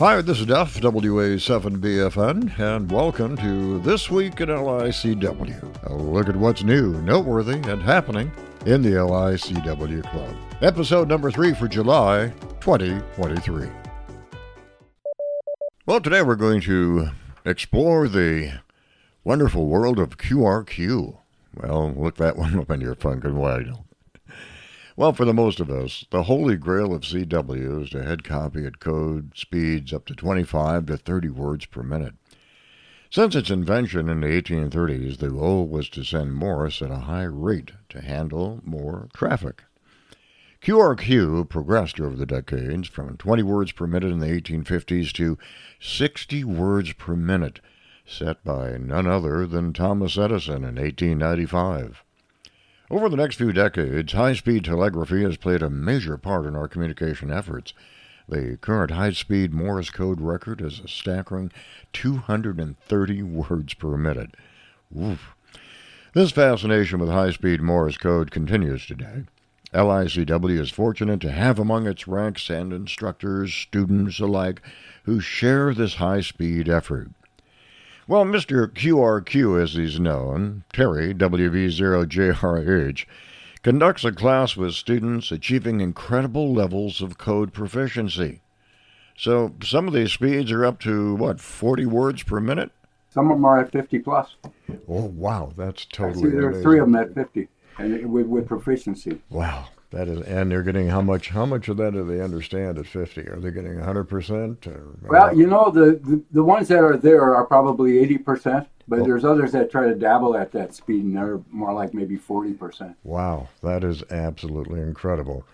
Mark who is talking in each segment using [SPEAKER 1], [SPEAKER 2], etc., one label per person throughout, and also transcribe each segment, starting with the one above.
[SPEAKER 1] Hi, this is Duff, WA7BFN, and welcome to This Week in LICW. A look at what's new, noteworthy, and happening in the LICW Club. Episode number three for July 2023. Well, today we're going to explore the wonderful world of QRQ. Well, look that one up on your Funk and Wagnalls. Well, for the most of us, the holy grail of CW is to head copy at code speeds up to 25 to 30 words per minute. Since its invention in the 1830s, the goal was to send Morse at a high rate to handle more traffic. QRQ progressed over the decades from 20 words per minute in the 1850s to 60 words per minute, set by none other than Thomas Edison in 1895. Over the next few decades, high speed telegraphy has played a major part in our communication efforts. The current high speed Morse code record is a staggering 230 words per minute. Oof. This fascination with high speed Morse code continues today. LICW is fortunate to have among its ranks and instructors, students alike, who share this high speed effort. Well, Mr. QRQ, as he's known, Terry, WB0JRH, conducts a class with students achieving incredible levels of code proficiency. So some of these speeds are up to, what, 40 words per minute?
[SPEAKER 2] Some of them are at 50 plus.
[SPEAKER 1] Oh, wow, that's totally.
[SPEAKER 2] I see there are three of them at 50 and with, with proficiency.
[SPEAKER 1] Wow, that is, and they're getting how much? How much of that do they understand at 50? Are they getting 100 percent?
[SPEAKER 2] Well, you know, the, the, the ones that are there are probably 80%, but
[SPEAKER 1] Oh.
[SPEAKER 2] there's others that try to dabble at that speed and they're more like maybe 40%.
[SPEAKER 1] wow, that is absolutely incredible.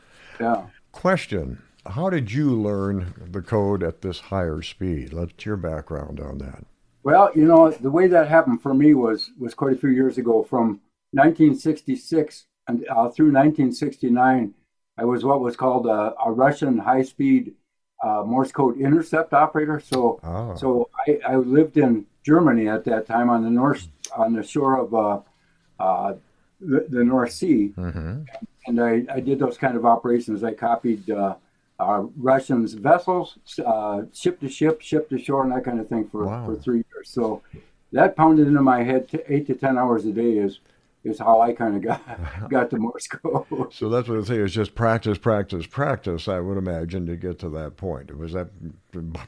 [SPEAKER 2] Yeah.
[SPEAKER 1] Question: How did you learn the code at this higher speed? What's your background on that?
[SPEAKER 2] Well, you know, the way that happened for me was was quite a few years ago. From 1966 and uh, through 1969, I was what was called a, a Russian high-speed uh, Morse code intercept operator. So,
[SPEAKER 1] Ah.
[SPEAKER 2] so I, I lived in Germany at that time on the north on the shore of uh, uh, the, the North Sea,
[SPEAKER 1] Mm-hmm.
[SPEAKER 2] and I, I did those kind of operations. I copied uh, uh, Russians' vessels, uh, ship to ship, ship to shore, and that kind of thing for,
[SPEAKER 1] Wow.
[SPEAKER 2] for three years. So that pounded into my head t- eight to ten hours a day is is how I kind of got got to Morse code.
[SPEAKER 1] So that's what I say is just practice, practice, practice. I would imagine to get to that point. Was that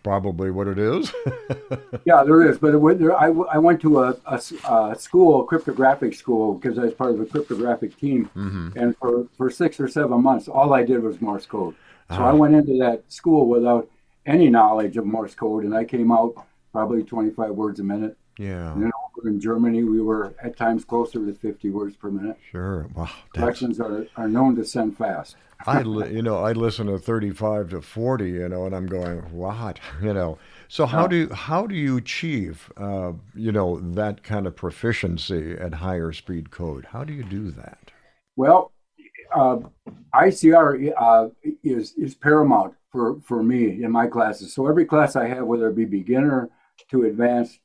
[SPEAKER 1] probably what it is?
[SPEAKER 2] yeah, there is, but it, there, I, I went to a school, a cryptographic school, because I was part of the cryptographic team,
[SPEAKER 1] mm-hmm.
[SPEAKER 2] and for, for six or seven months, all I did was Morse code. So
[SPEAKER 1] Ah.
[SPEAKER 2] I went into that school without any knowledge of Morse code, and I came out probably 25 words a minute.
[SPEAKER 1] Yeah,
[SPEAKER 2] And then in Germany, we were at times closer to 50 words per minute.
[SPEAKER 1] sure. Wow, that's
[SPEAKER 2] are, are known to send fast.
[SPEAKER 1] I, li- you know, I listen to 35 to 40, you know, and I'm going, what, you know. So how do you, how do you achieve, uh, you know, that kind of proficiency at higher speed code? How do you do that?
[SPEAKER 2] Well, uh, ICR uh, is is paramount for, for me in my classes. So every class I have, whether it be beginner to advanced,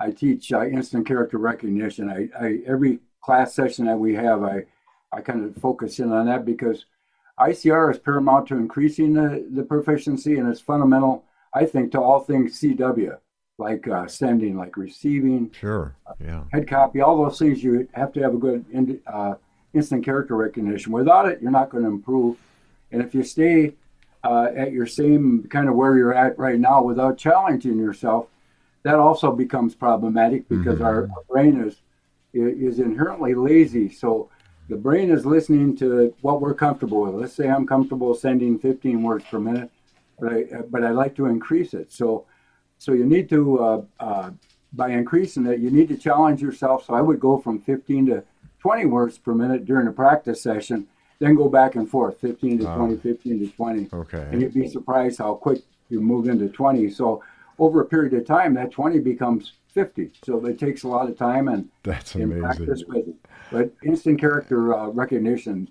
[SPEAKER 2] I teach uh, instant character recognition. I, I every class session that we have, I I kind of focus in on that because ICR is paramount to increasing the, the proficiency and it's fundamental, I think, to all things CW, like uh, sending, like receiving,
[SPEAKER 1] Sure. Yeah.
[SPEAKER 2] head copy, all those things. You have to have a good in, uh, instant character recognition. Without it, you're not going to improve. And if you stay uh, at your same kind of where you're at right now without challenging yourself, that also becomes problematic because our, our brain is is inherently lazy. So the brain is listening to what we're comfortable with. Let's say I'm comfortable sending 15 words per minute, but I but I like to increase it. So so you need to uh, uh, by increasing it, you need to challenge yourself. So I would go from 15 to 20 words per minute during a practice session, then go back and forth, 15 to
[SPEAKER 1] Ah.
[SPEAKER 2] 20, 15 to 20,
[SPEAKER 1] Okay.
[SPEAKER 2] and you'd be surprised how quick you move into 20. So over a period of time, that 20 becomes 50. So it takes a lot of time and
[SPEAKER 1] That's
[SPEAKER 2] in
[SPEAKER 1] amazing.
[SPEAKER 2] practice with it. But instant character uh, recognition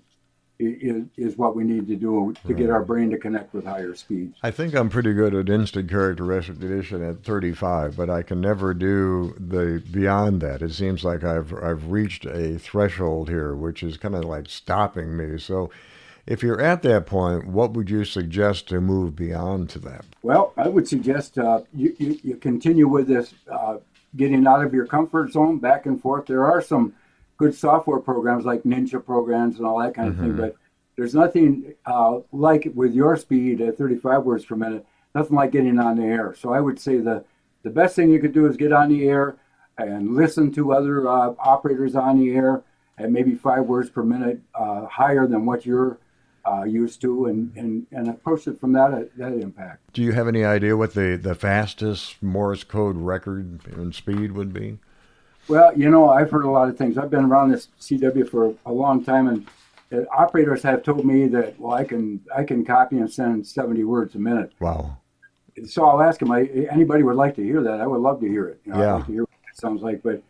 [SPEAKER 2] is, is what we need to do to get our brain to connect with higher speeds.
[SPEAKER 1] I think I'm pretty good at instant character recognition at 35, but I can never do the beyond that. It seems like I've I've reached a threshold here, which is kind of like stopping me. So, If you're at that point, what would you suggest to move beyond to that?
[SPEAKER 2] Well, I would suggest uh, you, you, you, continue with this, uh, getting out of your comfort zone, back and forth. There are some good software programs like Ninja programs and all that kind of mm-hmm. thing, but there's nothing uh, like with your speed at 35 words per minute, nothing like getting on the air. So I would say the, the best thing you could do is get on the air and listen to other uh, operators on the air at maybe five words per minute uh, higher than what you're uh, used to and, and, and approach it from that that impact.
[SPEAKER 1] Do you have any idea what the, the fastest Morse code record in speed would be?
[SPEAKER 2] Well, you know, I've heard a lot of things. I've been around this CW for a long time, and uh, operators have told me that well, I can I can copy and send seventy words a minute.
[SPEAKER 1] Wow.
[SPEAKER 2] So I'll ask them. I, anybody would like to hear that? I would love to hear it. You know,
[SPEAKER 1] yeah.
[SPEAKER 2] I'd like to hear what it sounds like, but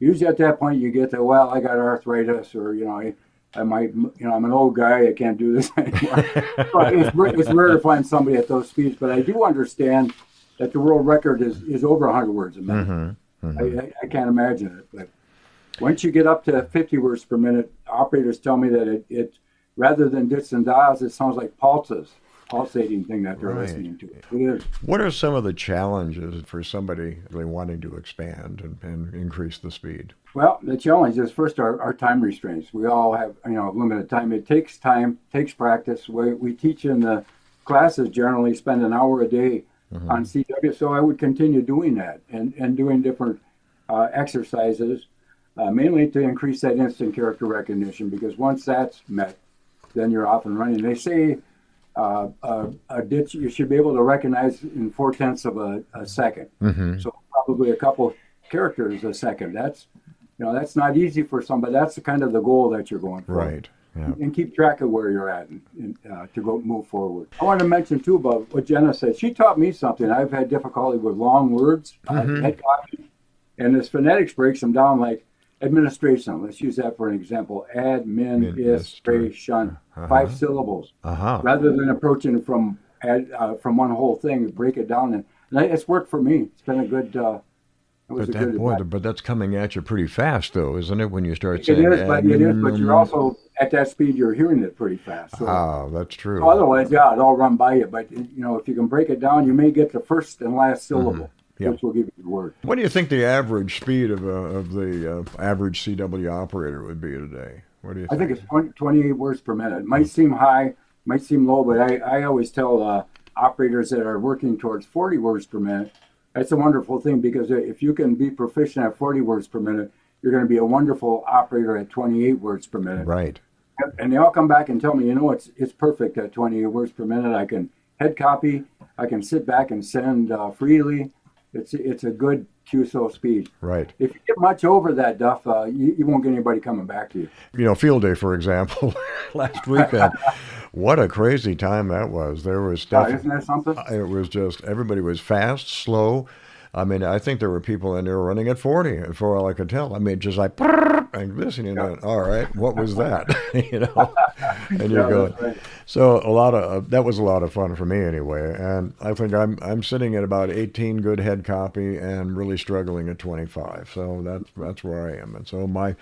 [SPEAKER 2] usually at that point you get to well, I got arthritis, or you know, I, I might, you know, I'm an old guy, I can't do this anymore. but it's, it's rare to find somebody at those speeds. But I do understand that the world record is is over 100 words a minute. Mm-hmm. Mm-hmm. I, I, can't imagine it. But once you get up to 50 words per minute, operators tell me that it, it rather than dits and dahs, it sounds like pulses, pulsating thing that they're right. listening to. It is.
[SPEAKER 1] What are some of the challenges for somebody really wanting to expand and, and increase the speed?
[SPEAKER 2] Well, the challenge is first our, our time restraints. We all have you know limited time. It takes time, takes practice. We, we teach in the classes generally spend an hour a day mm-hmm. on CW. So I would continue doing that and, and doing different uh, exercises, uh, mainly to increase that instant character recognition because once that's met, then you're off and running. They say uh, a, a, ditch you should be able to recognize in four tenths of a, a 2nd mm-hmm. So probably a couple characters a second. That's you know that's not easy for some, but That's the kind of the goal that you're going for.
[SPEAKER 1] Right
[SPEAKER 2] yeah. and keep track of where you're at and, and uh, to go move forward. I want to mention too about what Jenna said. She taught me something. I've had difficulty with long words, uh, mm-hmm. head copy, and this phonetics breaks them down like administration. Let's use that for an example. Administration, uh-huh. five syllables, uh-huh. rather than approaching from ad, uh, from one whole thing. Break it down, and, and it's worked for me. It's been a good uh,
[SPEAKER 1] but that boy, but that's coming at you pretty fast, though, isn't it? When you start saying,
[SPEAKER 2] it is, but it is, but you're also at that speed, you're hearing it pretty fast.
[SPEAKER 1] So, ah, that's true.
[SPEAKER 2] So otherwise, yeah, it'll run by you. But you know, if you can break it down, you may get the first and last syllable. Mm-hmm. Yep. Which will give you the word.
[SPEAKER 1] What do you think the average speed of, uh, of the uh, average CW operator would be today? What do you? Think?
[SPEAKER 2] I think, it's 20, 28 words per minute. It might seem high, might seem low, but I, I always tell uh, operators that are working towards 40 words per minute that's a wonderful thing because if you can be proficient at 40 words per minute, you're going to be a wonderful operator at 28 words per minute.
[SPEAKER 1] Right.
[SPEAKER 2] And they all come back and tell me, you know, it's it's perfect at 28 words per minute. I can head copy. I can sit back and send uh, freely. It's it's a good QSO speed.
[SPEAKER 1] Right.
[SPEAKER 2] If you get much over that, Duff, uh, you, you won't get anybody coming back to you.
[SPEAKER 1] You know, field day, for example, last weekend. what a crazy time that was. There was stuff.
[SPEAKER 2] Uh, isn't that something?
[SPEAKER 1] It was just everybody was fast, slow. I mean, I think there were people in there running at 40, for all I could tell. I mean, just like, like this, and you know, all right, what was that? you know, and you're going. Right. So a lot of uh, that was a lot of fun for me anyway. And I think I'm I'm sitting at about 18 good head copy and really struggling at 25. So that's that's where I am. And so my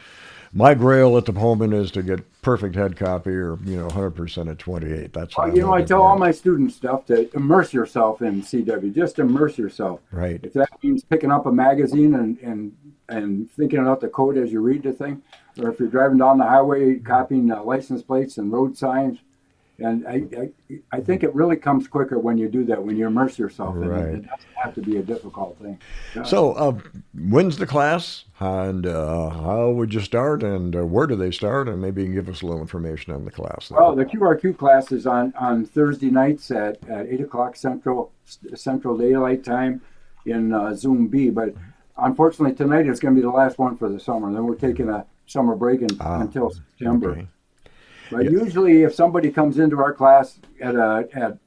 [SPEAKER 1] my grail at the moment is to get perfect head copy or you know 100% at 28 that's
[SPEAKER 2] well, you know i tell all my students stuff to immerse yourself in cw just immerse yourself.
[SPEAKER 1] Right.
[SPEAKER 2] If that means picking up a magazine and and and thinking about the code as you read the thing or if you're driving down the highway copying uh, license plates and road signs and I, I, I think it really comes quicker when you do that when you immerse yourself in it. It doesn't have to be a difficult thing.
[SPEAKER 1] Yeah. So, uh, when's the class, and uh, how would you start, and uh, where do they start, and maybe you can give us a little information on the class.
[SPEAKER 2] Well, the QRQ class is on, on Thursday nights at, at eight o'clock Central Central Daylight Time in uh, Zoom B, but unfortunately tonight is going to be the last one for the summer. Then we're taking a summer break in, ah, until September. Okay. But yeah. usually, if somebody comes into our class at a at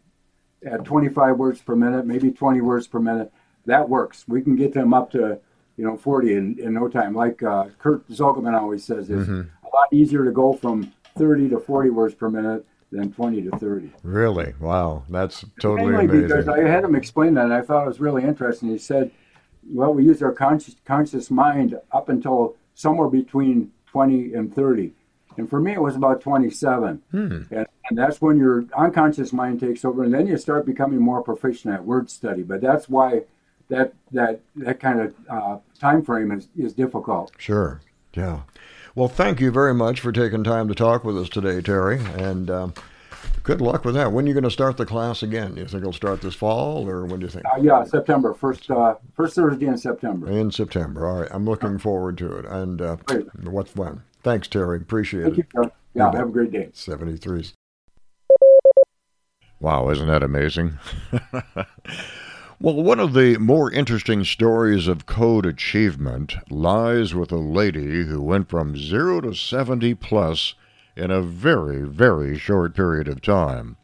[SPEAKER 2] at 25 words per minute, maybe 20 words per minute, that works. We can get them up to you know 40 in, in no time. Like uh, Kurt Zoglmann always says, it's mm-hmm. a lot easier to go from 30 to 40 words per minute than 20 to 30.
[SPEAKER 1] Really? Wow, that's totally
[SPEAKER 2] Mainly
[SPEAKER 1] amazing.
[SPEAKER 2] Because I had him explain that, and I thought it was really interesting. He said, "Well, we use our conscious conscious mind up until somewhere between 20 and 30." And for me, it was about 27.
[SPEAKER 1] Hmm.
[SPEAKER 2] And, and that's when your unconscious mind takes over, and then you start becoming more proficient at word study. But that's why that that that kind of uh, time frame is, is difficult.
[SPEAKER 1] Sure. Yeah. Well, thank you very much for taking time to talk with us today, Terry. And um, good luck with that. When are you going to start the class again? You think it'll start this fall, or when do you think?
[SPEAKER 2] Uh, yeah, September first uh, first Thursday in September.
[SPEAKER 1] In September. All right. I'm looking forward to it. And uh, what's fun? Thanks, Terry. Appreciate
[SPEAKER 2] Thank
[SPEAKER 1] it.
[SPEAKER 2] you. Yeah, have a great day.
[SPEAKER 1] 73s. Wow, isn't that amazing? well, one of the more interesting stories of code achievement lies with a lady who went from 0 to 70 plus in a very, very short period of time.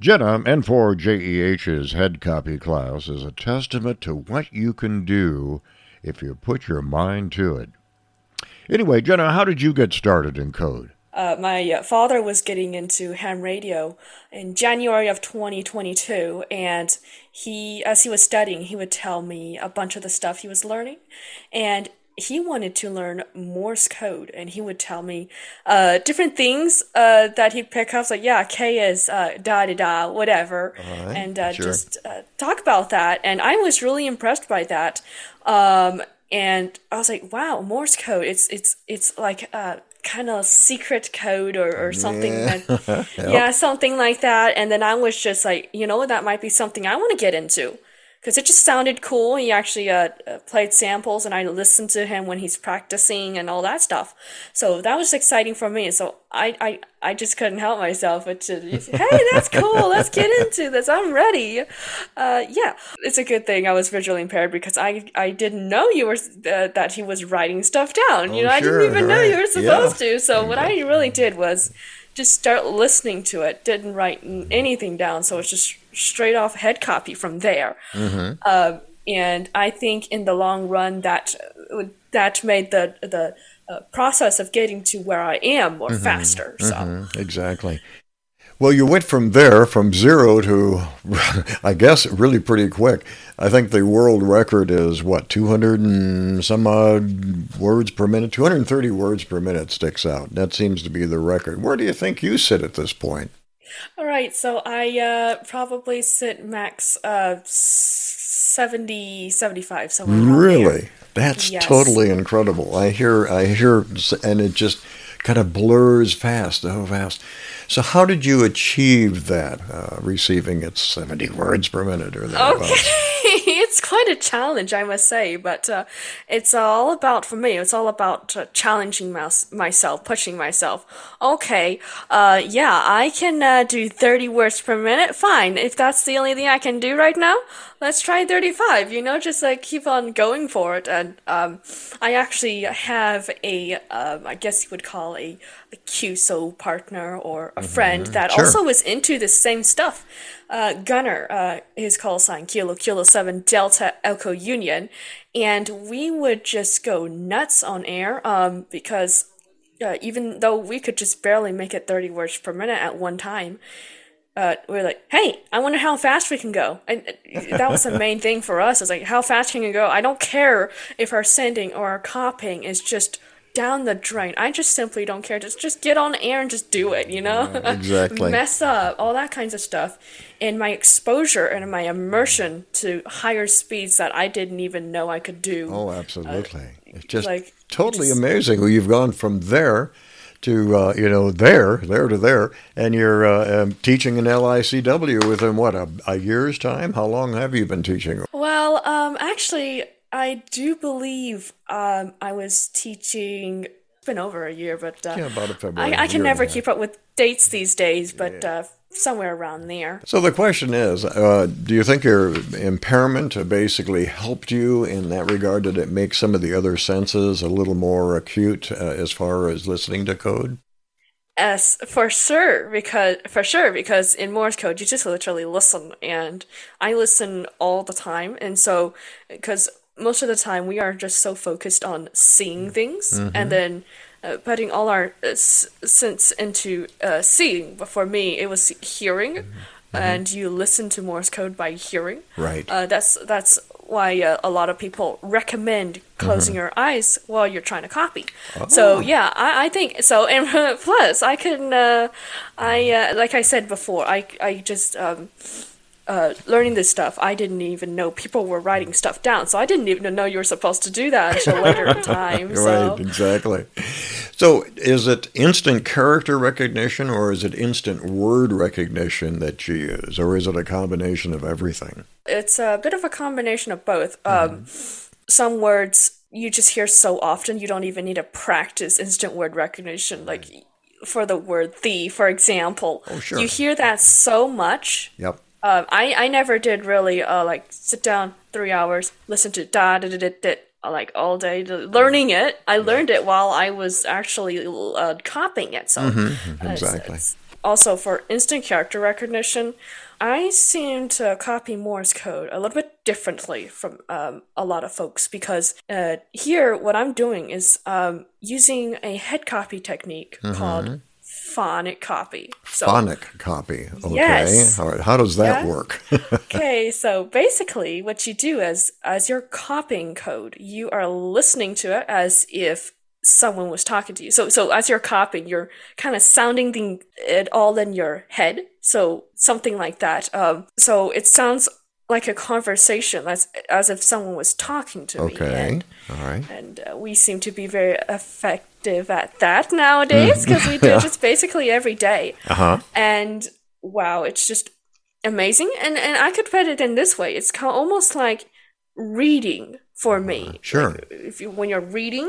[SPEAKER 1] Jenna, N4JEH's head copy class, is a testament to what you can do if you put your mind to it. Anyway, Jenna, how did you get started in code?
[SPEAKER 3] Uh, my uh, father was getting into ham radio in January of 2022, and he, as he was studying, he would tell me a bunch of the stuff he was learning, and he wanted to learn Morse code, and he would tell me uh, different things uh, that he'd pick up, like yeah, K is uh, da da da, whatever,
[SPEAKER 1] right,
[SPEAKER 3] and uh,
[SPEAKER 1] sure.
[SPEAKER 3] just uh, talk about that. And I was really impressed by that. Um, and I was like, wow, Morse code. It's it's it's like a kind of secret code or, or something.
[SPEAKER 1] Yeah.
[SPEAKER 3] That, yeah, something like that. And then I was just like, you know, that might be something I want to get into. Because it just sounded cool. He actually uh, uh, played samples, and I listened to him when he's practicing and all that stuff. So that was exciting for me. So I, I, I just couldn't help myself but to, hey, that's cool. Let's get into this. I'm ready. Uh, yeah, it's a good thing I was visually impaired because I, I didn't know you were uh, that he was writing stuff down. you
[SPEAKER 1] Oh,
[SPEAKER 3] know, I didn't even know you were supposed
[SPEAKER 1] Yeah.
[SPEAKER 3] to. So what I really did was just start listening to it. Didn't write anything down, so it's just straight off head copy from there. Um, and I think in the long run, that that made the the uh, process of getting to where I am more faster. So.
[SPEAKER 1] Mhm, exactly. Well, you went from there, from zero to, I guess, really pretty quick. I think the world record is what, 200 and some odd words per minute? 230 words per minute sticks out. That seems to be the record. Where do you think you sit at this point?
[SPEAKER 3] All right, so I uh, probably sit max uh, 70, 75, somewhere around there.
[SPEAKER 1] Really? That's
[SPEAKER 3] Yes.
[SPEAKER 1] totally incredible. I hear, I hear, and it just kind of blurs fast, oh fast. So, how did you achieve that? Uh, receiving at 70 words per minute or thereabouts?
[SPEAKER 3] Okay, it's quite a challenge, I must say, but uh, it's all about, for me, it's all about uh, challenging mys- myself, pushing myself. Okay, uh, yeah, I can uh, do 30 words per minute, fine. If that's the only thing I can do right now, let's try 35, you know, just like keep on going for it. And um, I actually have a, um, I guess you would call a, a QSO partner or a friend that
[SPEAKER 1] Sure.
[SPEAKER 3] also was into the same stuff. Uh, Gunner, uh, his call sign Kilo Kilo 7 Delta Echo Union, and we would just go nuts on air um, because uh, even though we could just barely make it 30 words per minute at one time, uh, we are like, hey, I wonder how fast we can go. And uh, that was the main thing for us. It's like, how fast can you go? I don't care if our sending or our copying is just down the drain. I just simply don't care. Just just get on air and just do it, you know?
[SPEAKER 1] exactly.
[SPEAKER 3] Mess up, all that kinds of stuff. And my exposure and my immersion to higher speeds that I didn't even know I could do.
[SPEAKER 1] Oh, absolutely. it's just
[SPEAKER 3] like,
[SPEAKER 1] totally
[SPEAKER 3] just-
[SPEAKER 1] amazing. Well, You've gone from there to, uh, you know, there, there to there, and you're uh, um, teaching in LICW within what, a, a year's time? How long have you been teaching?
[SPEAKER 3] Well, um, actually, I do believe um, I was teaching. It's been over a year, but uh,
[SPEAKER 1] Yeah, about a February.
[SPEAKER 3] I, I can never
[SPEAKER 1] and a half.
[SPEAKER 3] keep up with dates these days, but uh, somewhere around there.
[SPEAKER 1] So the question is, uh, do you think your impairment basically helped you in that regard? Did it make some of the other senses a little more acute uh, as far as listening to code?
[SPEAKER 3] Yes, for sure, because for sure, because in Morse code you just literally listen, and I listen all the time, and so because most of the time we are just so focused on seeing things, and then uh, putting all our uh, s- sense into uh, seeing. But for me, it was hearing, and you listen to Morse code by hearing.
[SPEAKER 1] Right.
[SPEAKER 3] Uh, that's that's why uh, a lot of people recommend closing your eyes while you're trying to copy. So yeah, I, I think so. And plus, I can, uh, I uh, like I said before, I I just um, uh, learning this stuff. I didn't even know people were writing stuff down, so I didn't even know you were supposed to do that until later in time. So.
[SPEAKER 1] Right, exactly. So, is it instant character recognition or is it instant word recognition that you use, or is it a combination of everything?
[SPEAKER 3] It's a bit of a combination of both. Um, some words you just hear so often, you don't even need to practice instant word recognition. Like for the word "the," for example,
[SPEAKER 1] Oh, sure.
[SPEAKER 3] you hear that so much.
[SPEAKER 1] Yep.
[SPEAKER 3] Um, I I never did really uh, like sit down three hours, listen to da da da da da like all day learning it. I learned it while I was actually uh, copying it. So
[SPEAKER 1] Mm-hmm.
[SPEAKER 3] uh, it's-
[SPEAKER 1] exactly.
[SPEAKER 3] it's- also for instant character recognition, I seem to copy Morse code a little bit differently from um, a lot of folks because uh, here what I'm doing is um, using a head copy technique called phonic copy. So
[SPEAKER 1] Phonic copy. Okay.
[SPEAKER 3] Yes.
[SPEAKER 1] All right. How does that
[SPEAKER 3] Yeah.
[SPEAKER 1] work?
[SPEAKER 3] okay, so basically, what you do is, as you're copying code, you are listening to it as if someone was talking to you. So, so as you're copying, you're kind of sounding the, it all in your head. So something like that. Um, so it sounds like a conversation, as as if someone was talking to me.
[SPEAKER 1] okay.
[SPEAKER 3] And,
[SPEAKER 1] All right.
[SPEAKER 3] and uh, we seem to be very effective at that nowadays because we do
[SPEAKER 1] Yeah.
[SPEAKER 3] it just basically every day
[SPEAKER 1] Uh huh.
[SPEAKER 3] and wow it's just amazing and and i could put it in this way it's kind almost like reading for me
[SPEAKER 1] Sure.
[SPEAKER 3] Like, if you when you're reading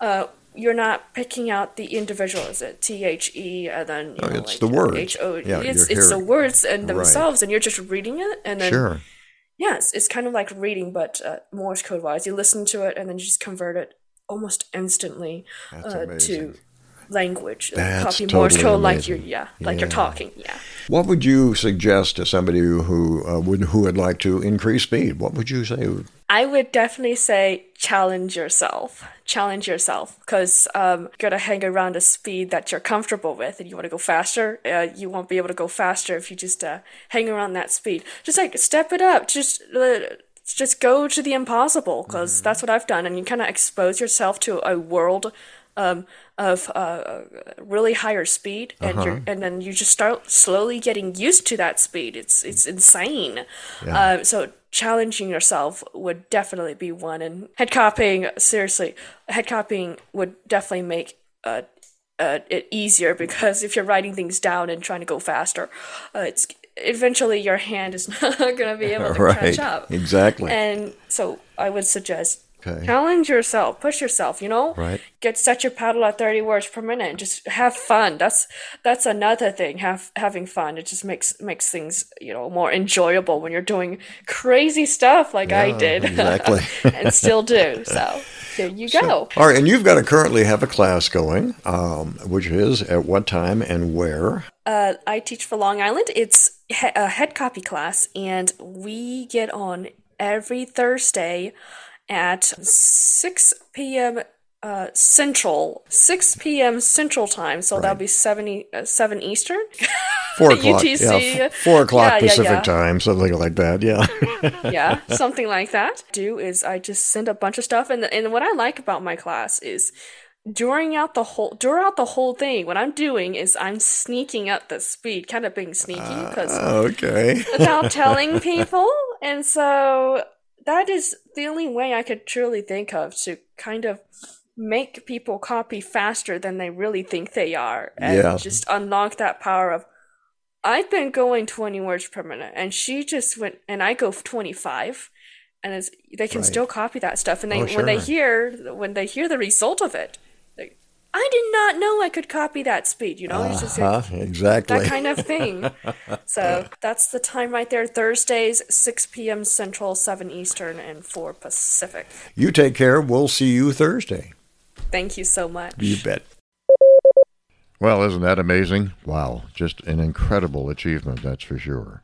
[SPEAKER 3] uh you're not picking out the individual is it t-h-e and then you
[SPEAKER 1] No,
[SPEAKER 3] know,
[SPEAKER 1] it's
[SPEAKER 3] like
[SPEAKER 1] the words.
[SPEAKER 3] H-O-
[SPEAKER 1] Yeah,
[SPEAKER 3] it's, it's the words and
[SPEAKER 1] Right.
[SPEAKER 3] themselves and you're just reading it and then
[SPEAKER 1] Sure.
[SPEAKER 3] Yes it's kind of like reading but uh, morse code wise you listen to it and then you just convert it almost instantly uh, to language
[SPEAKER 1] That's
[SPEAKER 3] copy morse
[SPEAKER 1] totally
[SPEAKER 3] code like you're yeah like
[SPEAKER 1] Yeah.
[SPEAKER 3] you're talking yeah
[SPEAKER 1] What would you suggest to somebody who uh, would who would like to increase speed? What would you say?
[SPEAKER 3] I would definitely say challenge yourself. Challenge yourself because um, you gotta hang around a speed that you're comfortable with, and you want to go faster. Uh, you won't be able to go faster if you just uh, hang around that speed. Just like step it up. Just uh, just go to the impossible because that's what I've done, and you kind of expose yourself to a world. Um, of uh, really higher speed, and you're, and then you just start slowly getting used to that speed. It's it's insane. Uh, so challenging yourself would definitely be one, and head copying seriously, head copying would definitely make uh, uh, it easier because if you're writing things down and trying to go faster, uh, it's eventually your hand is not going to be able to
[SPEAKER 1] Right.
[SPEAKER 3] catch up.
[SPEAKER 1] Exactly.
[SPEAKER 3] And so I would suggest
[SPEAKER 1] Okay.
[SPEAKER 3] challenge yourself, push yourself, you know?
[SPEAKER 1] Right.
[SPEAKER 3] Get set your paddle at 30 words per minute and just have fun. That's that's another thing. Have having fun. It just makes makes things, you know, more enjoyable when you're doing crazy stuff like I did.
[SPEAKER 1] exactly.
[SPEAKER 3] and still do. So there you go.
[SPEAKER 1] All right, and you've got to currently have a class going, um, which is at what time and where?
[SPEAKER 3] Uh, I teach for Long Island. It's he- a head copy class, and we get on every Thursday at 6 p.m. Uh, Central, 6 p.m. Central time. So that'll be 70, uh, 7 Eastern.
[SPEAKER 1] Four o'clock.
[SPEAKER 3] UTC.
[SPEAKER 1] Yeah, f- four o'clock
[SPEAKER 3] Yeah,
[SPEAKER 1] Pacific
[SPEAKER 3] yeah.
[SPEAKER 1] time, something like that. Yeah.
[SPEAKER 3] yeah, something like that. Do is I just send a bunch of stuff, and and what I like about my class is during out the whole throughout the whole thing, what I'm doing is I'm sneaking up the speed, kind of being sneaky because
[SPEAKER 1] okay.
[SPEAKER 3] without telling people. And so that is the only way I could truly think of to kind of make people copy faster than they really think they are and
[SPEAKER 1] Yeah.
[SPEAKER 3] just unlock that power of I've been going 20 words per minute and she just went and I go 25 and it's, they can
[SPEAKER 1] Right.
[SPEAKER 3] still copy that stuff and they
[SPEAKER 1] Oh,
[SPEAKER 3] when they hear when they hear the result of it I did not know I could copy that speed you know just like,
[SPEAKER 1] Uh-huh, exactly.
[SPEAKER 3] that kind of thing. so that's the time right there. Thursdays, 6 p.m. Central, 7 Eastern, and 4 Pacific.
[SPEAKER 1] you take care. We'll see you Thursday.
[SPEAKER 3] Thank you so much.
[SPEAKER 1] You bet.
[SPEAKER 2] Well, isn't that amazing? Wow, just an incredible achievement, that's for sure.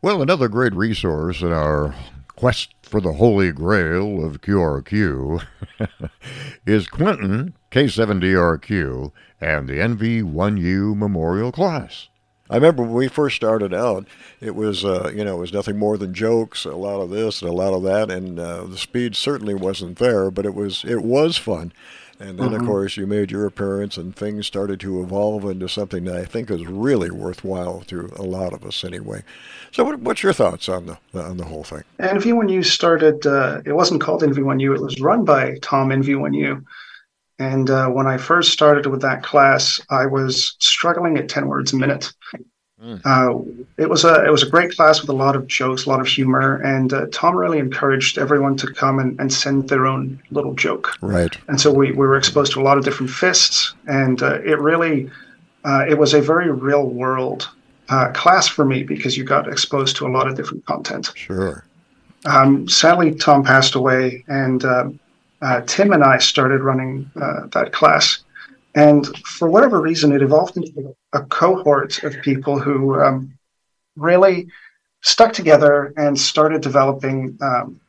[SPEAKER 2] Well, another great resource in our quest for the holy grail of QRQ is Quentin K7DRQ and the NV1U Memorial Class.
[SPEAKER 1] I remember when we first started out, it was uh, you know it was nothing more than jokes, a lot of this and a lot of that, and uh, the speed certainly wasn't there, but it was it was fun. And then, mm-hmm. of course, you made your appearance, and things started to evolve into something that I think is really worthwhile to a lot of us, anyway. So, what, what's your thoughts on the on the whole thing?
[SPEAKER 4] NV1U started. Uh, it wasn't called NV1U; it was run by Tom NV1U. And uh, when I first started with that class, I was struggling at ten words a minute. Mm. Uh, it was a it was a great class with a lot of jokes, a lot of humor, and uh, Tom really encouraged everyone to come and, and send their own little joke.
[SPEAKER 1] Right.
[SPEAKER 4] And so we, we were exposed to a lot of different fists, and uh, it really uh, it was a very real world uh, class for me because you got exposed to a lot of different content.
[SPEAKER 1] Sure.
[SPEAKER 4] Um, sadly, Tom passed away, and uh, Tim and I started running that class. And for whatever reason, it evolved into a cohort of people who um, really stuck together and started developing um,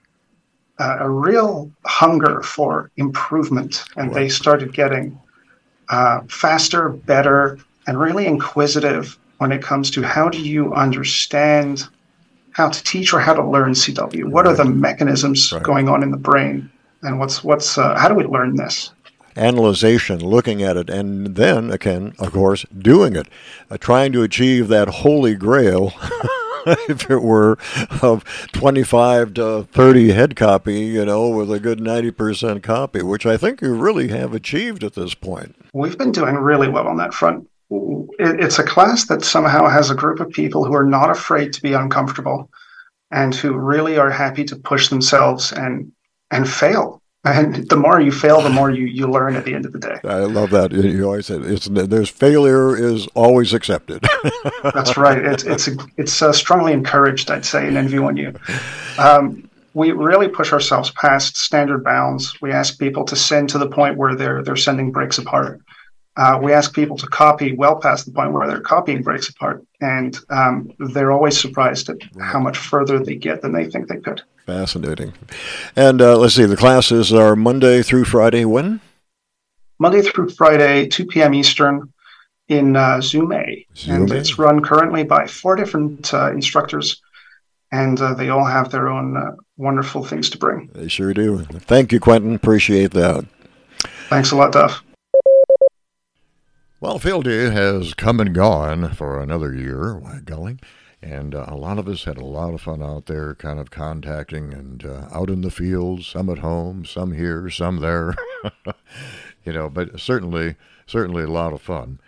[SPEAKER 4] a real hunger for improvement. And they started getting uh, faster, better, and really inquisitive when it comes to how do you understand how to teach or how to learn CW? What are the mechanisms right. going on in the brain? And what's what's uh, how do we learn this?
[SPEAKER 1] Analyzation, looking at it, and then, again, of course, doing it, uh, trying to achieve that holy grail. if it were of 25 to 30 head copy, you know, with a good 90% copy, which I think you really have achieved at this point.
[SPEAKER 4] We've been doing really well on that front. It's a class that somehow has a group of people who are not afraid to be uncomfortable and who really are happy to push themselves and and fail and the more you fail, the more you, you learn at the end of the day.
[SPEAKER 1] I love that. You always said it's there's failure is always accepted.
[SPEAKER 4] That's right. It's it's it's uh, strongly encouraged, I'd say, in NV1U. Um, we really push ourselves past standard bounds. We ask people to send to the point where they're they're sending breaks apart. Uh, we ask people to copy well past the point where they're copying breaks apart, and um, they're always surprised at how much further they get than they think they could.
[SPEAKER 1] Fascinating. And uh, let's see, the classes are Monday through Friday. When?
[SPEAKER 4] Monday through Friday, 2 p.m. Eastern in uh, Zoom A. Zoom and A. it's run currently by four different uh, instructors, and uh, they all have their own uh, wonderful things to bring.
[SPEAKER 1] They sure do. Thank you, Quentin. Appreciate that.
[SPEAKER 4] Thanks a lot, Duff.
[SPEAKER 1] Well, Field Day has come and gone for another year. Why, golly. And uh, a lot of us had a lot of fun out there, kind of contacting and uh, out in the fields, some at home, some here, some there. you know, but certainly, certainly a lot of fun.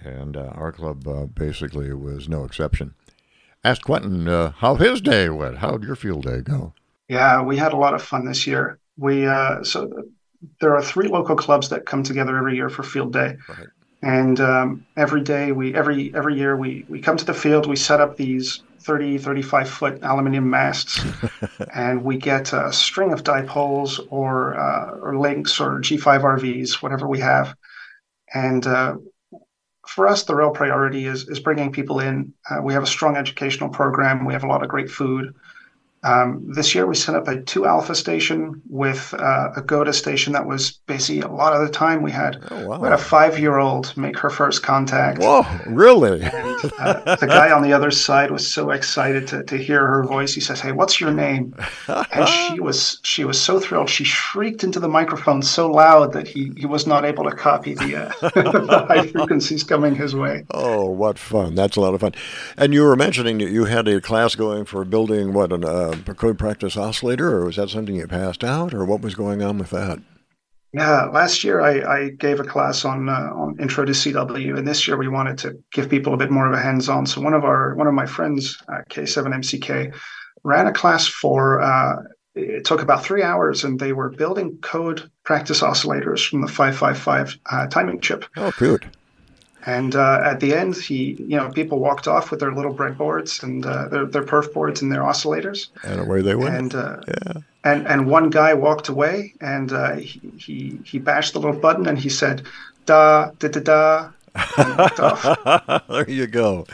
[SPEAKER 1] And uh, our club uh, basically was no exception. Asked Quentin uh, how his day went. How'd your field day go?
[SPEAKER 4] Yeah, we had a lot of fun this year. We uh, so there are three local clubs that come together every year for field day. Right. And um, every day, we every every year we we come to the field, we set up these 30, 35 foot aluminum masts, and we get a string of dipoles or uh, or links or G5 RVs, whatever we have. And uh, for us, the real priority is is bringing people in. Uh, we have a strong educational program. We have a lot of great food. Um, this year, we set up a two alpha station with uh, a GOTA station that was busy a lot of the time. We had, oh, wow. we had a five year old make her first contact.
[SPEAKER 1] Whoa, really?
[SPEAKER 4] And, uh, the guy on the other side was so excited to, to hear her voice. He says, Hey, what's your name? And she was she was so thrilled. She shrieked into the microphone so loud that he, he was not able to copy the, uh, the high frequencies coming his way.
[SPEAKER 1] Oh, what fun. That's a lot of fun. And you were mentioning that you had a class going for building what an uh, a code practice oscillator, or was that something you passed out, or what was going on with that?
[SPEAKER 4] Yeah, last year I, I gave a class on uh, on intro to CW, and this year we wanted to give people a bit more of a hands-on. So one of our one of my friends at K7MCK ran a class for. Uh, it took about three hours, and they were building code practice oscillators from the 555 uh, timing chip.
[SPEAKER 1] Oh, good.
[SPEAKER 4] And uh, at the end, he, you know, people walked off with their little breadboards and uh, their, their perf boards and their oscillators.
[SPEAKER 1] And away they went.
[SPEAKER 4] And, uh, yeah. and, and one guy walked away and uh, he, he, he bashed the little button and he said, da, da, da, da,
[SPEAKER 1] there you go.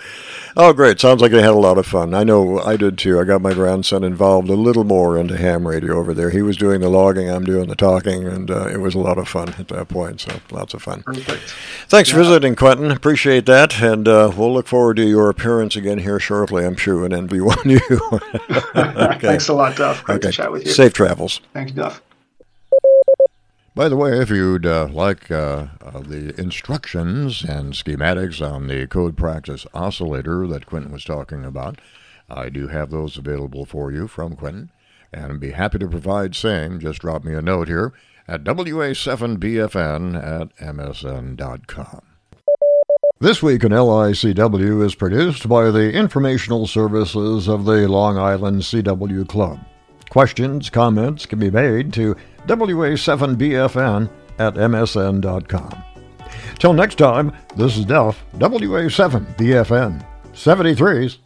[SPEAKER 1] Oh, great. Sounds like they had a lot of fun. I know I did too. I got my grandson involved a little more into ham radio over there. He was doing the logging, I'm doing the talking, and uh, it was a lot of fun at that point. So lots of fun.
[SPEAKER 4] Perfect.
[SPEAKER 1] Thanks yeah. for visiting, Quentin. Appreciate that. And uh, we'll look forward to your appearance again here shortly, I'm sure, in NV1U.
[SPEAKER 4] okay. Thanks a lot, Duff. Great okay. to chat with you.
[SPEAKER 1] Safe travels.
[SPEAKER 4] Thank you, Duff.
[SPEAKER 1] By the way, if you'd uh, like uh, uh, the instructions and schematics on the code practice oscillator that Quentin was talking about, I do have those available for you from Quentin, and be happy to provide same. Just drop me a note here at WA7BFN at MSN.com. This Week in LICW is produced by the informational services of the Long Island CW Club. Questions, comments can be made to WA7BFN at MSN.com. Till next time, this is Duff, WA7BFN. 73's